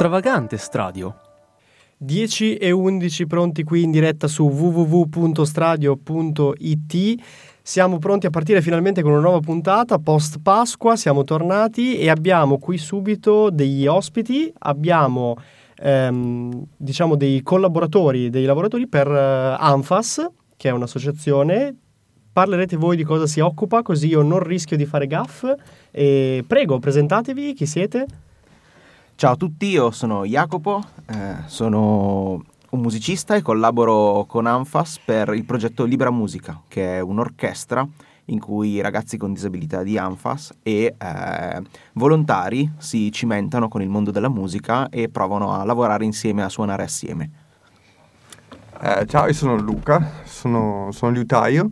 Stravagante Stradio. 10 e 11 pronti qui in diretta su www.stradio.it. Siamo pronti a partire finalmente con una nuova puntata post Pasqua, siamo tornati e abbiamo qui subito degli ospiti, abbiamo ehm, diciamo dei collaboratori, dei lavoratori per uh, Anfas, che è un'associazione. Parlerete voi di cosa si occupa, così io non rischio di fare gaff. E prego, presentatevi, chi siete? Ciao a tutti, io sono Jacopo, eh, sono un musicista e collaboro con Anfas per il progetto Libera Musica, che è un'orchestra in cui i ragazzi con disabilità di Anfas e eh, volontari si cimentano con il mondo della musica e provano a lavorare insieme, a suonare assieme. Eh, ciao, io sono Luca, sono, sono liutaio.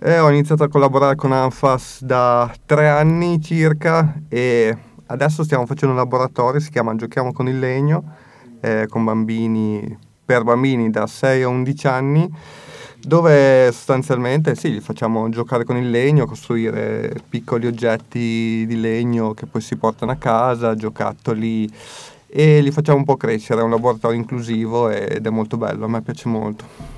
Eh, ho iniziato a collaborare con Anfas da tre anni circa e adesso stiamo facendo un laboratorio, si chiama Giochiamo con il legno, eh, con bambini, per bambini da 6 a 11 anni, dove sostanzialmente sì, li facciamo giocare con il legno, costruire piccoli oggetti di legno che poi si portano a casa, giocattoli e li facciamo un po' crescere, è un laboratorio inclusivo ed è molto bello, a me piace molto.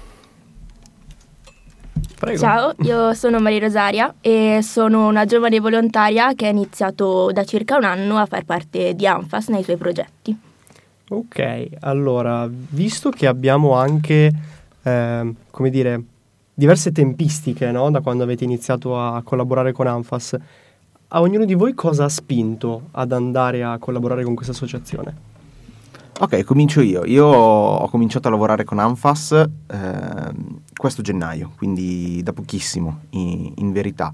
Prego. Ciao, io sono Maria Rosaria e sono una giovane volontaria che ha iniziato da circa un anno a far parte di ANFAS nei suoi progetti. Ok, allora, visto che abbiamo anche, eh, come dire, diverse tempistiche no? da quando avete iniziato a collaborare con ANFAS, a ognuno di voi cosa ha spinto ad andare a collaborare con questa associazione? Ok, comincio io. Io ho cominciato a lavorare con Anfas eh, questo gennaio, quindi da pochissimo in, in, verità.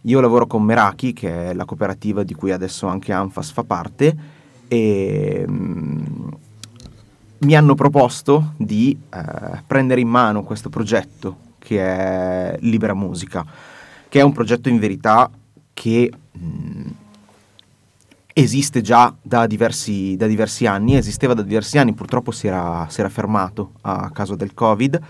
Io lavoro con Meraki, che è la cooperativa di cui adesso anche Anfas fa parte, e mm, mi hanno proposto di eh, prendere in mano questo progetto che è Libera Musica, che è un progetto in verità che... Mm, esiste già da diversi, da diversi, anni, esisteva da diversi anni, purtroppo si era, si era, fermato a causa del Covid.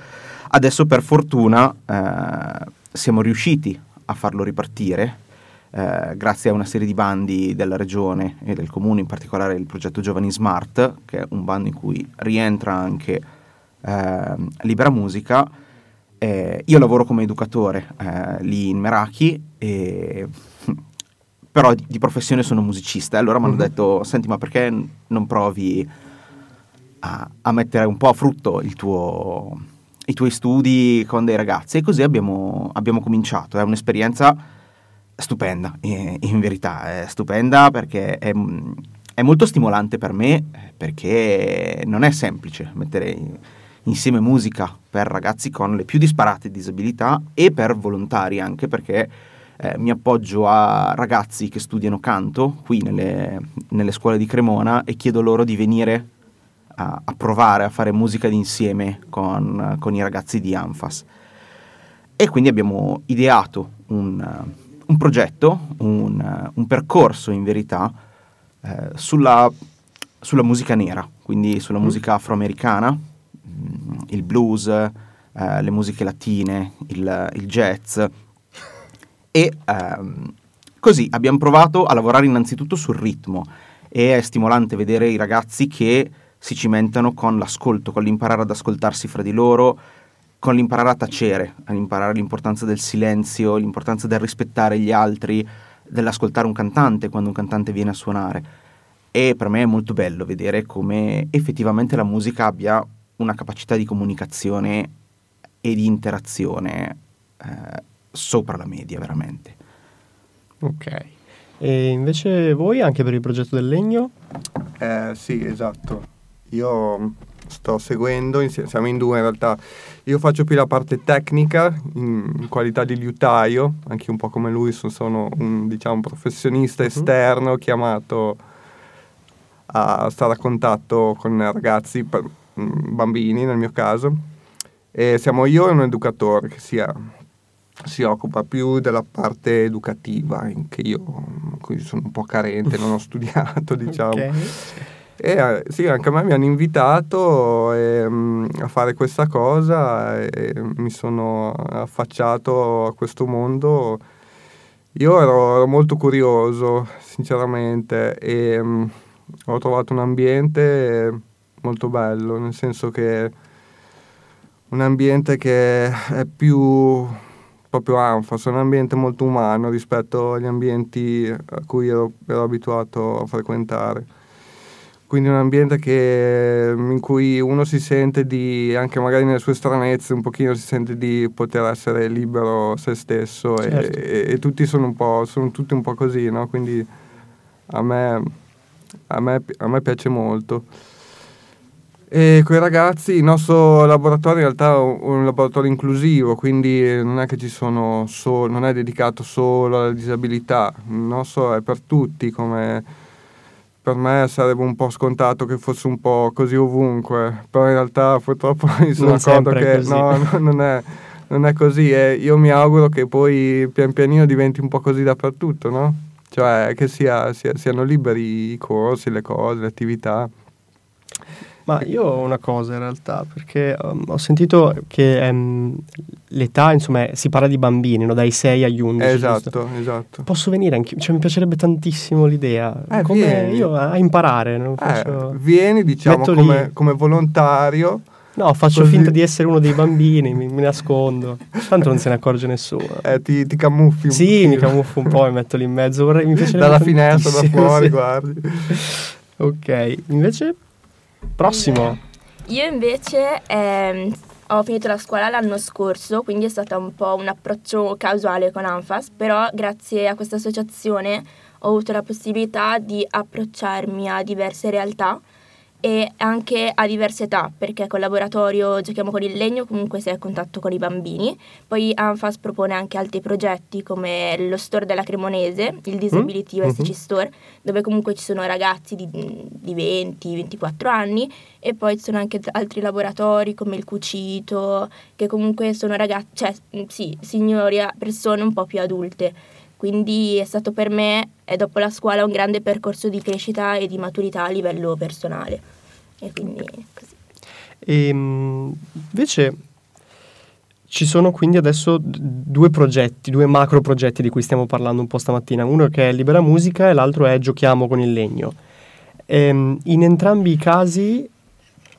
Adesso per fortuna eh, siamo riusciti a farlo ripartire eh, grazie a una serie di bandi della regione e del comune, in particolare il progetto Giovani Smart, che è un bando in cui rientra anche eh, Libera Musica. io lavoro come educatore eh, lì in Meraki e però di, di professione sono musicista. E allora mi hanno mm-hmm. detto, senti, ma perché non provi a, a mettere un po' a frutto tuo, i tuoi studi con dei ragazzi? E così abbiamo, abbiamo cominciato. È un'esperienza stupenda, in, in verità, è stupenda perché è, è, molto stimolante per me, perché non è semplice mettere insieme musica per ragazzi con le più disparate disabilità e per volontari anche perché eh, mi appoggio a ragazzi che studiano canto qui nelle, nelle scuole di Cremona e chiedo loro di venire a, a provare a fare musica d'insieme con, con, i ragazzi di Anfas. E quindi abbiamo ideato un, un progetto, un, un, percorso in verità eh, sulla, sulla, musica nera, quindi sulla mm. musica afroamericana, mm, il blues, eh, le musiche latine, il, il jazz e ehm, così abbiamo provato a lavorare innanzitutto sul ritmo e è stimolante vedere i ragazzi che si cimentano con l'ascolto, con l'imparare ad ascoltarsi fra di loro, con l'imparare a tacere, all'imparare l'importanza del silenzio, l'importanza del rispettare gli altri, dell'ascoltare un cantante quando un cantante viene a suonare. E per me è molto bello vedere come effettivamente la musica abbia una capacità di comunicazione e di interazione eh, sopra la media veramente. Ok. E invece voi anche per il progetto del legno? Eh, sì, esatto. Io sto seguendo, insieme, siamo in due in realtà. Io faccio più la parte tecnica in qualità di liutaio, anche un po' come lui, sono, sono un diciamo, professionista uh-huh. esterno chiamato a stare a contatto con ragazzi, mm, bambini nel mio caso. E siamo io e un educatore che sia si occupa più della parte educativa, in che io sono un po' carente, non ho studiato, diciamo. Okay. E eh, sì, anche a me mi hanno invitato eh, a fare questa cosa e mi sono affacciato a questo mondo. Io ero, ero molto curioso, sinceramente, e mm, ho trovato un ambiente molto bello, nel senso che un ambiente che è più proprio Anfas, un ambiente molto umano rispetto agli ambienti a cui ero, ero abituato a frequentare. Quindi un ambiente che, in cui uno si sente di, anche magari nelle sue stranezze, un pochino si sente di poter essere libero se stesso certo. e, e, tutti sono, un po', sono tutti un po' così, no? Quindi a me, a me, a me piace molto. E con i ragazzi il nostro laboratorio in realtà è un laboratorio inclusivo, quindi non è che ci sono solo, non è dedicato solo alla disabilità, il nostro è per tutti, come per me sarebbe un po' scontato che fosse un po' così ovunque, però in realtà purtroppo mi sono accorto che no, no, non, è, non è così e io mi auguro che poi pian pianino diventi un po' così dappertutto, no? Cioè che sia, sia, siano liberi i corsi, le cose, le attività. Ma io ho una cosa in realtà, perché um, ho sentito che um, l'età, insomma, si parla di bambini, no? dai 6 agli 11. Esatto, giusto? esatto. Posso venire anche, cioè mi piacerebbe tantissimo l'idea, eh, come vieni. io a imparare. Non Eh, faccio... vieni, diciamo, come, come, volontario. No, faccio così... finta di essere uno dei bambini, mi, mi, nascondo. Tanto non se ne accorge nessuno. Eh, ti, ti camuffi un Sì, pochino. mi camuffo un po', mi metto lì in mezzo. Vorrei, mi Dalla finestra, da fuori, sì. guardi. Ok, invece, prossimo. Io invece ehm, ho finito la scuola l'anno scorso, quindi è stato un po' un approccio casuale con Anfas, però grazie a questa associazione ho avuto la possibilità di approcciarmi a diverse realtà e anche a diverse età, perché col laboratorio Giochiamo con il legno comunque sei a contatto con i bambini, poi Anfas propone anche altri progetti come lo store della Cremonese, il Disability Mm. USC Mhm. Store, dove comunque ci sono ragazzi di, di 20-24 anni e poi ci sono anche altri laboratori come il Cucito, che comunque sono ragazzi, cioè sì, signori, persone un po' più adulte. Quindi è stato per me, e dopo la scuola, un grande percorso di crescita e di maturità a livello personale. E quindi così. E, Ehm, invece ci sono quindi adesso due progetti, due macro progetti di cui stiamo parlando un po' stamattina. Uno che è Libera Musica e l'altro è Giochiamo con il legno. Ehm, in entrambi i casi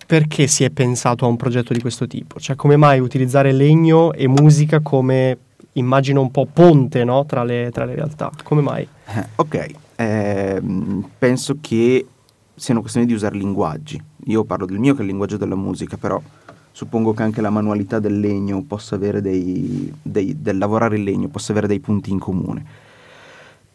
perché si è pensato a un progetto di questo tipo? Cioè come mai utilizzare legno e musica come immagino un po' ponte no? tra, le, tra, le, realtà? Come mai? Eh, ok, ehm, penso che sia una questione di usare linguaggi. Io parlo del mio che è il linguaggio della musica, però suppongo che anche la manualità del legno possa avere dei, dei, del lavorare il legno possa avere dei punti in comune.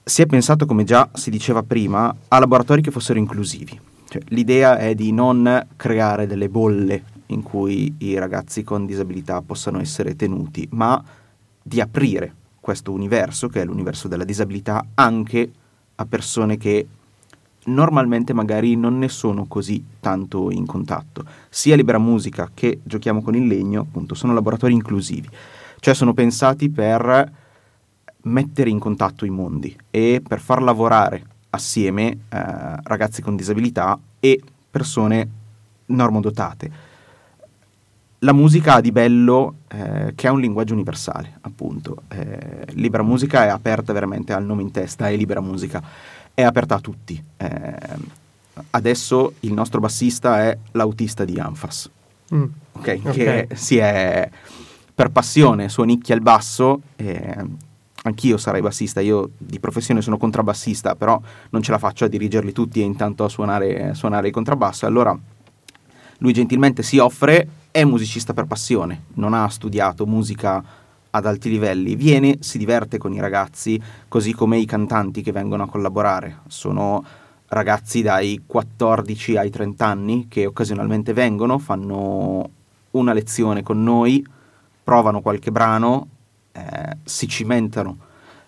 Si è pensato, come già si diceva prima, a laboratori che fossero inclusivi. Cioè, l'idea è di non creare delle bolle in cui i ragazzi con disabilità possano essere tenuti, ma di aprire questo universo, che è l'universo della disabilità, anche a persone che normalmente magari non ne sono così tanto in contatto. Sia Libera Musica che Giochiamo con il Legno, appunto, sono laboratori inclusivi, cioè sono pensati per mettere in contatto i mondi e per far lavorare assieme eh, ragazzi con disabilità e persone normodotate. La musica ha di bello eh, che ha un linguaggio universale, appunto. Eh, libera musica è aperta veramente al nome in testa, è libera musica, è aperta a tutti. Eh, adesso il nostro bassista è l'autista di Anfas, Mm. okay? Ok. che si è per passione suonicchia il basso. anch'io sarei bassista, io di professione sono contrabbassista, però non ce la faccio a dirigerli tutti e intanto a suonare, suonare il contrabbasso. Allora lui gentilmente si offre, è musicista per passione, non ha studiato musica ad alti livelli, viene, si diverte con i ragazzi, così come i cantanti che vengono a collaborare. Sono ragazzi dai 14 ai 30 anni che occasionalmente vengono, fanno una lezione con noi, provano qualche brano, eh, si cimentano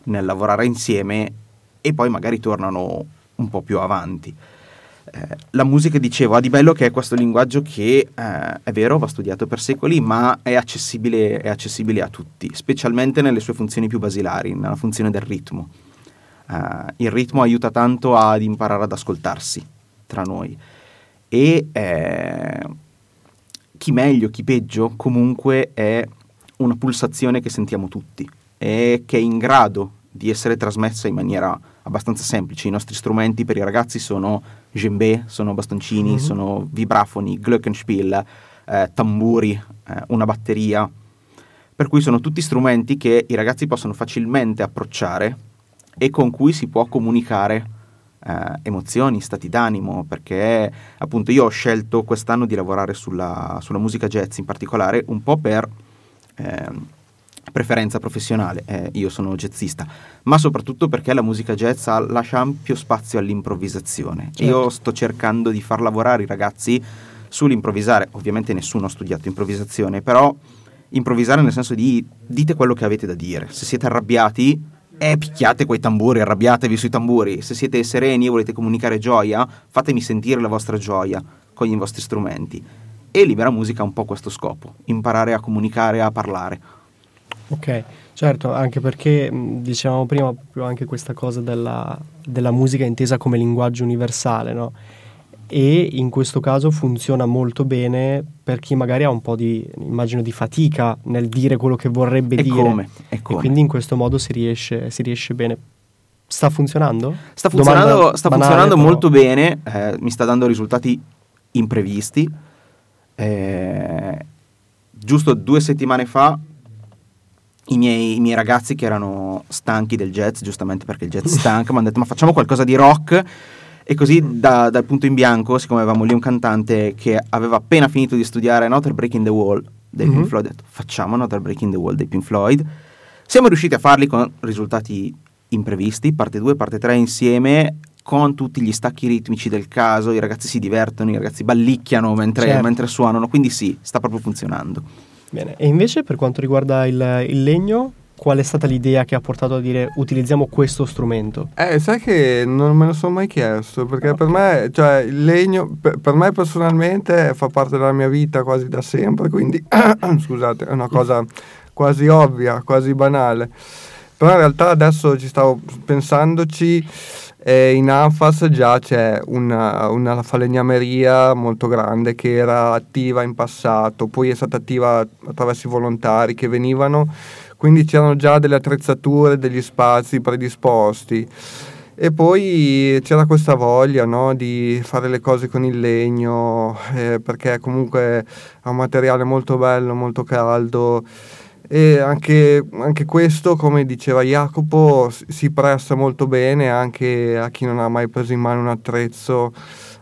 nel lavorare insieme e poi magari tornano un po' più avanti. Eh, la musica, dicevo, ha di bello che è questo linguaggio che eh, è vero, va studiato per secoli, ma è accessibile, è accessibile, a tutti, specialmente nelle sue funzioni più basilari, nella funzione del ritmo. Eh, il ritmo aiuta tanto ad imparare ad ascoltarsi tra noi e eh, chi meglio, chi peggio, comunque è una pulsazione che sentiamo tutti e che è in grado di essere trasmessa in maniera abbastanza semplice. I nostri strumenti per i ragazzi sono djembé, sono bastoncini, mm-hmm. sono vibrafoni, glockenspiel, eh, tamburi, eh, una batteria. Per cui sono tutti strumenti che i ragazzi possono facilmente approcciare e con cui si può comunicare eh, emozioni, stati d'animo, perché appunto io ho scelto quest'anno di lavorare sulla, sulla musica jazz in particolare un po' per eh, preferenza professionale, eh, io sono jazzista, ma soprattutto perché la musica jazz lascia ampio spazio all'improvvisazione. Certo. Io sto cercando di far lavorare i ragazzi sull'improvvisare, ovviamente nessuno ha studiato improvvisazione, però improvvisare nel senso di dite quello che avete da dire, se siete arrabbiati eh, picchiate quei tamburi, arrabbiatevi sui tamburi. Se siete sereni e volete comunicare gioia, fatemi sentire la vostra gioia con i vostri strumenti. E Libera Musica ha un po' questo scopo, imparare a comunicare, a parlare. Ok, certo, anche perché dicevamo prima proprio anche questa cosa della, della musica intesa come linguaggio universale, no? e in questo caso funziona molto bene per chi magari ha un po' di, immagino, di fatica nel dire quello che vorrebbe e dire. Come? E, come? e quindi in questo modo si riesce, si riesce bene. Sta funzionando? Sta funzionando, sta banale, funzionando molto bene, eh, mi sta dando risultati imprevisti. Eh, giusto due settimane fa i miei, i miei, ragazzi che erano stanchi del jazz, giustamente perché il jazz stanca, mi hanno detto ma facciamo qualcosa di rock e così da, dal punto in bianco, siccome avevamo lì un cantante che aveva appena finito di studiare Another Breaking the Wall dei mm-hmm. Pink Floyd, ho detto facciamo Another Breaking the Wall dei Pink Floyd. Siamo riusciti a farli con risultati imprevisti, parte 2, parte 3 insieme, con tutti gli stacchi ritmici del caso, i ragazzi si divertono, i ragazzi ballicchiano mentre, certo. mentre suonano, quindi sì, sta proprio funzionando. Bene, e invece per quanto riguarda il, il legno, qual è stata l'idea che ha portato a dire utilizziamo questo strumento? Eh, sai che non me lo sono mai chiesto, perché okay. per me, cioè, il legno, per, per, me personalmente fa parte della mia vita quasi da sempre, quindi, scusate, è una cosa quasi ovvia, quasi banale. Però in realtà adesso ci stavo pensandoci, eh, in Anfas già c'è una, una falegnameria molto grande che era attiva in passato, poi è stata attiva attraverso i volontari che venivano quindi c'erano già delle attrezzature, degli spazi predisposti. E poi c'era questa voglia no, di fare le cose con il legno, eh, perché comunque è un materiale molto bello, molto caldo. E anche, anche, questo, come diceva Jacopo, si presta molto bene anche a chi non ha mai preso in mano un attrezzo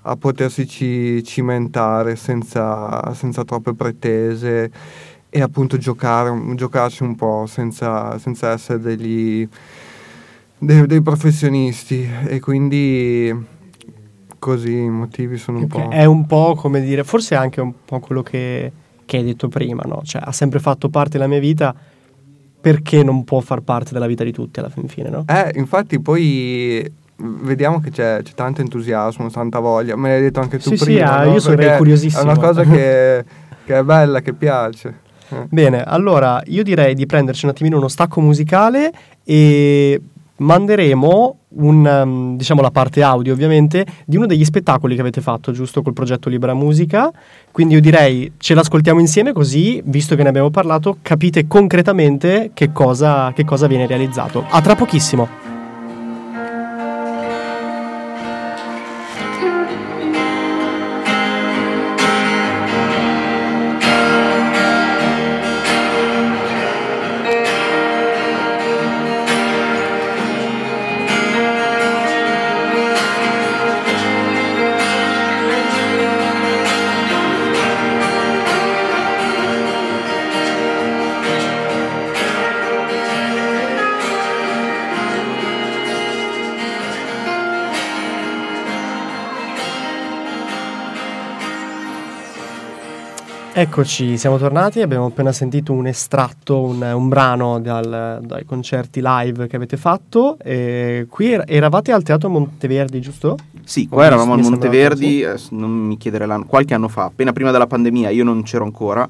a potersi ci, cimentare senza, senza troppe pretese e appunto giocare, giocarci un po' senza, senza essere degli, dei, dei, professionisti e quindi così i motivi sono un okay. po'... È un po' come dire, forse anche un po' quello che, che hai detto prima, no? Cioè ha sempre fatto parte della mia vita perché non può far parte della vita di tutti alla fin fine, no? Eh, infatti poi vediamo che c'è, c'è, tanto entusiasmo, tanta voglia. Me l'hai detto anche tu sì, prima. Sì, ah, no? io sarei curiosissimo. È una cosa che, che, è bella, che piace. Bene, allora io direi di prenderci un attimino uno stacco musicale e manderemo un, um, diciamo la parte audio ovviamente di uno degli spettacoli che avete fatto giusto col progetto Libera Musica. Quindi io direi ce l'ascoltiamo insieme così visto che ne abbiamo parlato capite concretamente che cosa, che cosa viene realizzato. A tra pochissimo Eccoci, siamo tornati, abbiamo appena sentito un estratto, un, un brano dal, dai concerti live che avete fatto. E qui er- eravate al Teatro Monteverdi, giusto? Sì, qua eravamo al Monteverdi, eh, non mi chiedere l'anno, qualche anno fa, appena prima della pandemia, io non c'ero ancora,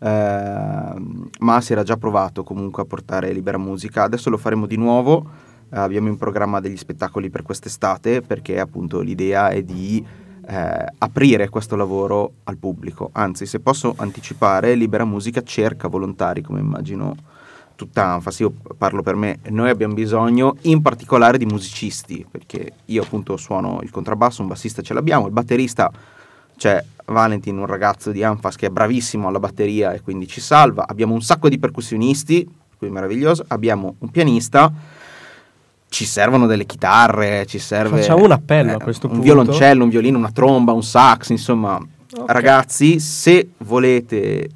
eh, ma si era già provato comunque a portare libera musica. Adesso lo faremo di nuovo, eh, abbiamo in programma degli spettacoli per quest'estate perché appunto l'idea è di eh, aprire questo lavoro al pubblico. Anzi, se posso anticipare, Libera Musica cerca volontari, come immagino tutta Anfas, io parlo per me, noi abbiamo bisogno in particolare di musicisti, perché io appunto suono il contrabbasso, un bassista ce l'abbiamo, il batterista c'è Valentin, un ragazzo di Anfas che è bravissimo alla batteria e quindi ci salva, abbiamo un sacco di percussionisti, qui meraviglioso, abbiamo un pianista, ci servono delle chitarre, ci serve... Facciamo un appello a questo un punto. violoncello, un violino, una tromba, un sax, insomma, Ok. ragazzi, se volete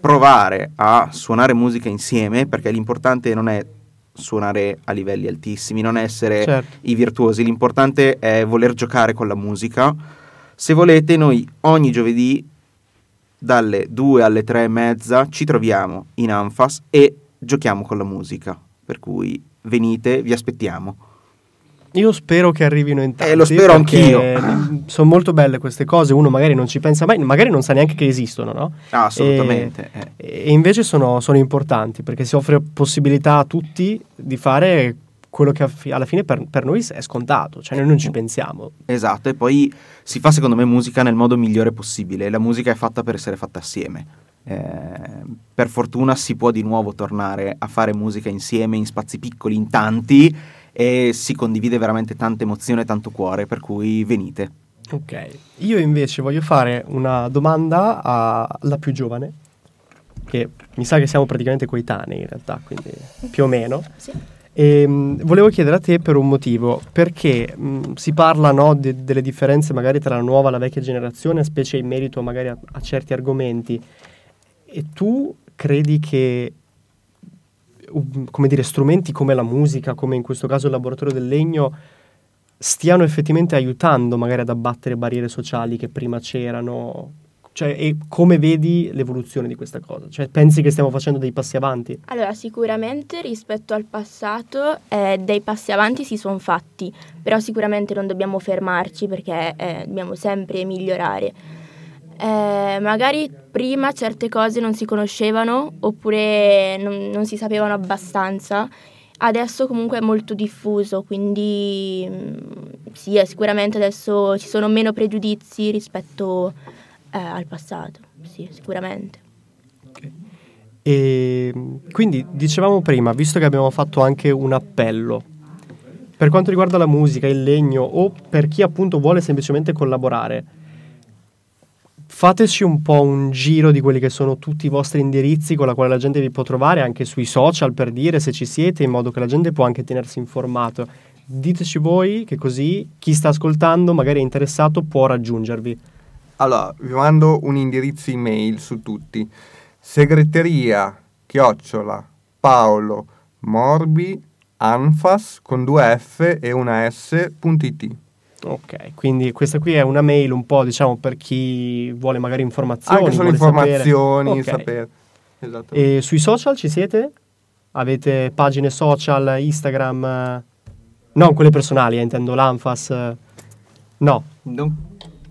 provare a suonare musica insieme, perché l'importante non è suonare a livelli altissimi, non essere Certo. i virtuosi, l'importante è voler giocare con la musica. Se volete, noi ogni giovedì dalle 2 alle 3 e mezza ci troviamo in Anfas e giochiamo con la musica. Per cui venite, vi aspettiamo. Io spero che arrivino in tanti. Eh, lo spero anch'io. Sono molto belle queste cose, uno magari non ci pensa mai, magari non sa neanche che esistono, no? Ah, assolutamente. eh. E invece sono, sono importanti perché si offre possibilità a tutti di fare quello che alla fine per, per noi è scontato, cioè noi non ci pensiamo. Esatto, e poi si fa secondo me musica nel modo migliore possibile. La musica è fatta per essere fatta assieme. Eh, per fortuna si può di nuovo tornare a fare musica insieme in spazi piccoli, in tanti, e si condivide veramente tanta emozione e tanto cuore, per cui venite. Ok, io invece voglio fare una domanda alla più giovane, che mi sa che siamo praticamente coetanei in realtà, quindi più o meno. Sì. E, mh, volevo chiedere a te per un motivo, perché mh, si parla no, de- delle differenze magari tra la nuova e la vecchia generazione, specie in merito magari a, a certi argomenti, e tu credi che come dire, strumenti come la musica, come in questo caso il laboratorio del legno, stiano effettivamente aiutando magari ad abbattere barriere sociali che prima c'erano? Cioè, e come vedi l'evoluzione di questa cosa? Cioè, pensi che stiamo facendo dei passi avanti? Allora, sicuramente rispetto al passato eh, dei passi avanti si sono fatti, però sicuramente non dobbiamo fermarci perché eh, dobbiamo sempre migliorare. Eh, magari prima certe cose non si conoscevano oppure non, non si sapevano abbastanza, adesso comunque è molto diffuso, quindi mm, sì, sicuramente adesso ci sono meno pregiudizi rispetto eh, al passato, sì, sicuramente. E quindi dicevamo prima, visto che abbiamo fatto anche un appello per quanto riguarda la musica, il legno o per chi appunto vuole semplicemente collaborare, fateci un po' un giro di quelli che sono tutti i vostri indirizzi con la quale la gente vi può trovare anche sui social per dire se ci siete, in modo che la gente può anche tenersi informato. Diteci voi che così chi sta ascoltando, magari è interessato, può raggiungervi. Allora, vi mando un indirizzo email su tutti. Segreteria chiocciola Paolo Morbi Anfas con due F e una S.it. Ok, quindi questa qui è una mail un po' diciamo per chi vuole magari informazioni. Anche solo vuole sapere. informazioni, Ok. sapere. Esatto. E sui social ci siete? Avete pagine social, Instagram? Non quelle personali, eh, intendo l'Anfas. No, Non,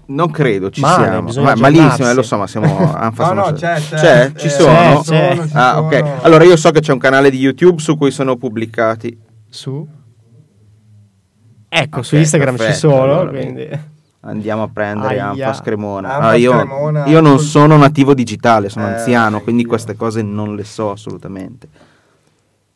non credo ci Male, siamo. Ma, malissimo, eh, lo so, ma siamo Anfas No, no, c'è, c'è. C'è? Ci Eh, sono? c'è, ci Ah, sono. ok. Allora io so che c'è un canale di YouTube su cui sono pubblicati. su? Ecco, Ok, su Instagram ci perfetto, sono, allora, quindi... Andiamo a prendere Aia. Anfas Cremona. Anfas Ah, io, io non sono nativo digitale, sono Eh, anziano, quindi anch'io. queste cose non le so assolutamente.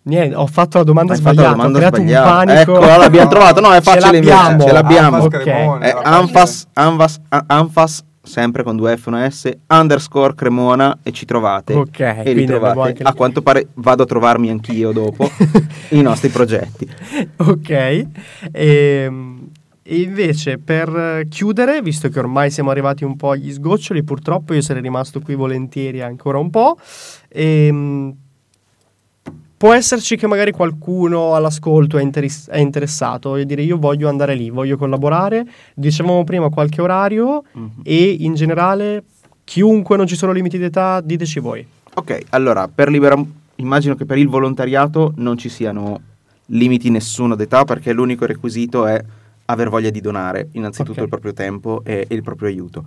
Niente, ho fatto la domanda Hai sbagliata, la domanda ho creato sbagliata. un panico. Ecco, l'abbiamo No, trovato. No, è ce facile invece. l'abbiamo. Ce l'abbiamo. Anfas Ok. Cremona, Eh. Anfas, Anfas, Anfas, sempre con due F e una S, underscore Cremona e ci trovate. Ok, e li trovate. anche A quanto pare vado a trovarmi anch'io dopo i nostri progetti. ok. Ehm, E, invece per chiudere, visto che ormai siamo arrivati un po' agli sgoccioli, purtroppo io sarei rimasto qui volentieri ancora un po'. ehm, può esserci che magari qualcuno all'ascolto è, interis- è interessato, voglio dire io voglio andare lì, voglio collaborare, dicevamo prima qualche orario Mhm. e in generale chiunque non ci sono limiti d'età, diteci voi. Ok, allora, per libera... immagino che per il volontariato non ci siano limiti nessuno d'età perché l'unico requisito è aver voglia di donare innanzitutto Ok. il proprio tempo e, e il proprio aiuto.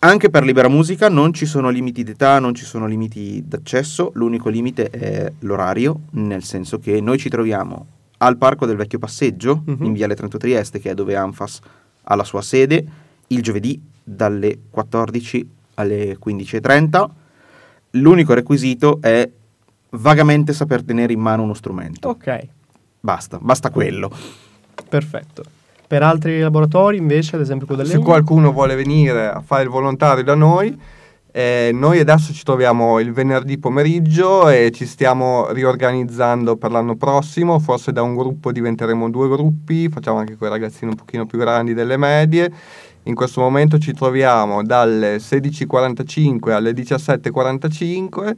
Anche per Libera Musica non ci sono limiti d'età, non ci sono limiti d'accesso, l'unico limite è l'orario, nel senso che noi ci troviamo al Parco del Vecchio Passeggio, Mhm. in Viale Trento Trieste, che è dove Anfas ha la sua sede, il giovedì dalle 14 alle 15.30. L'unico requisito è vagamente saper tenere in mano uno strumento. Ok, Basta, basta quello. perfetto. Per altri laboratori invece, ad esempio quello del Se qualcuno vuole venire a fare il volontario da noi, eh, noi adesso ci troviamo il venerdì pomeriggio e ci stiamo riorganizzando per l'anno prossimo, forse da un gruppo diventeremo due gruppi, facciamo anche con i ragazzini un pochino più grandi delle medie. In questo momento ci troviamo dalle 16.45 alle 17.45,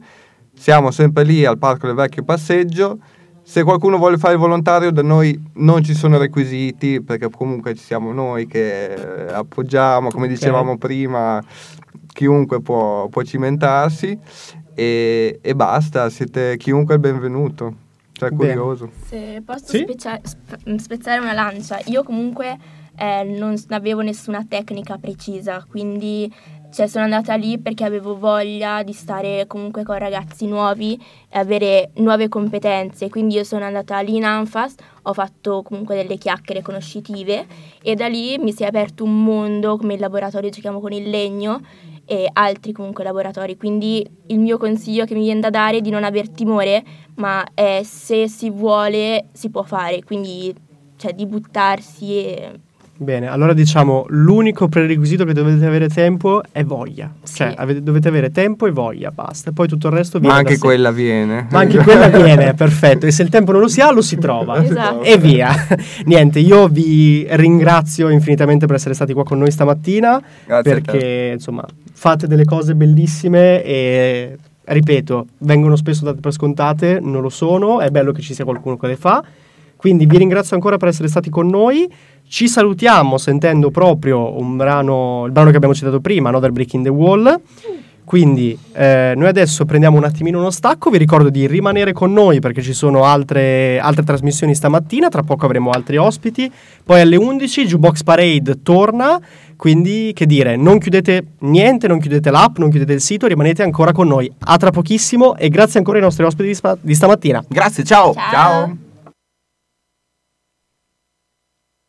siamo sempre lì al Parco del Vecchio Passeggio. Se qualcuno vuole fare il volontario da noi non ci sono requisiti perché comunque ci siamo noi che eh, appoggiamo, come dicevamo prima, chiunque può, può cimentarsi e, e basta, siete chiunque è il benvenuto, cioè Bene. curioso. Se posso Sì? specia- sp- spezzare una lancia, io comunque eh, non avevo nessuna tecnica precisa, quindi cioè, sono andata lì perché avevo voglia di stare comunque con ragazzi nuovi e avere nuove competenze, quindi io sono andata lì in Anfas, ho fatto comunque delle chiacchiere conoscitive e da lì mi si è aperto un mondo come il laboratorio giochiamo con il legno e altri comunque laboratori, quindi il mio consiglio che mi viene da dare è di non aver timore, ma eh, se si vuole si può fare, quindi cioè, di buttarsi e... Bene, allora diciamo l'unico prerequisito che dovete avere tempo è voglia. Cioè Sì. avete- dovete avere tempo e voglia, basta. Poi tutto il resto viene Ma anche quella viene. Ma anche quella viene, perfetto. E se il tempo non lo si ha, lo si trova. Esatto. E via. Niente, io vi ringrazio infinitamente per essere stati qua con noi stamattina. Grazie a te. perché insomma fate delle cose bellissime e ripeto, vengono spesso date per scontate, non lo sono, è bello che ci sia qualcuno che le fa. Quindi vi ringrazio ancora per essere stati con noi. Ci salutiamo sentendo proprio un brano, il brano che abbiamo citato prima, Another Brick in the Wall. Quindi eh, noi adesso prendiamo un attimino uno stacco, vi ricordo di rimanere con noi perché ci sono altre, altre trasmissioni stamattina, tra poco avremo altri ospiti, poi alle 11 Jukebox Parade torna, quindi che dire, non chiudete niente, non chiudete l'app, non chiudete il sito, rimanete ancora con noi. A tra pochissimo e grazie ancora ai nostri ospiti di, spa- di stamattina. Grazie, ciao. Ciao.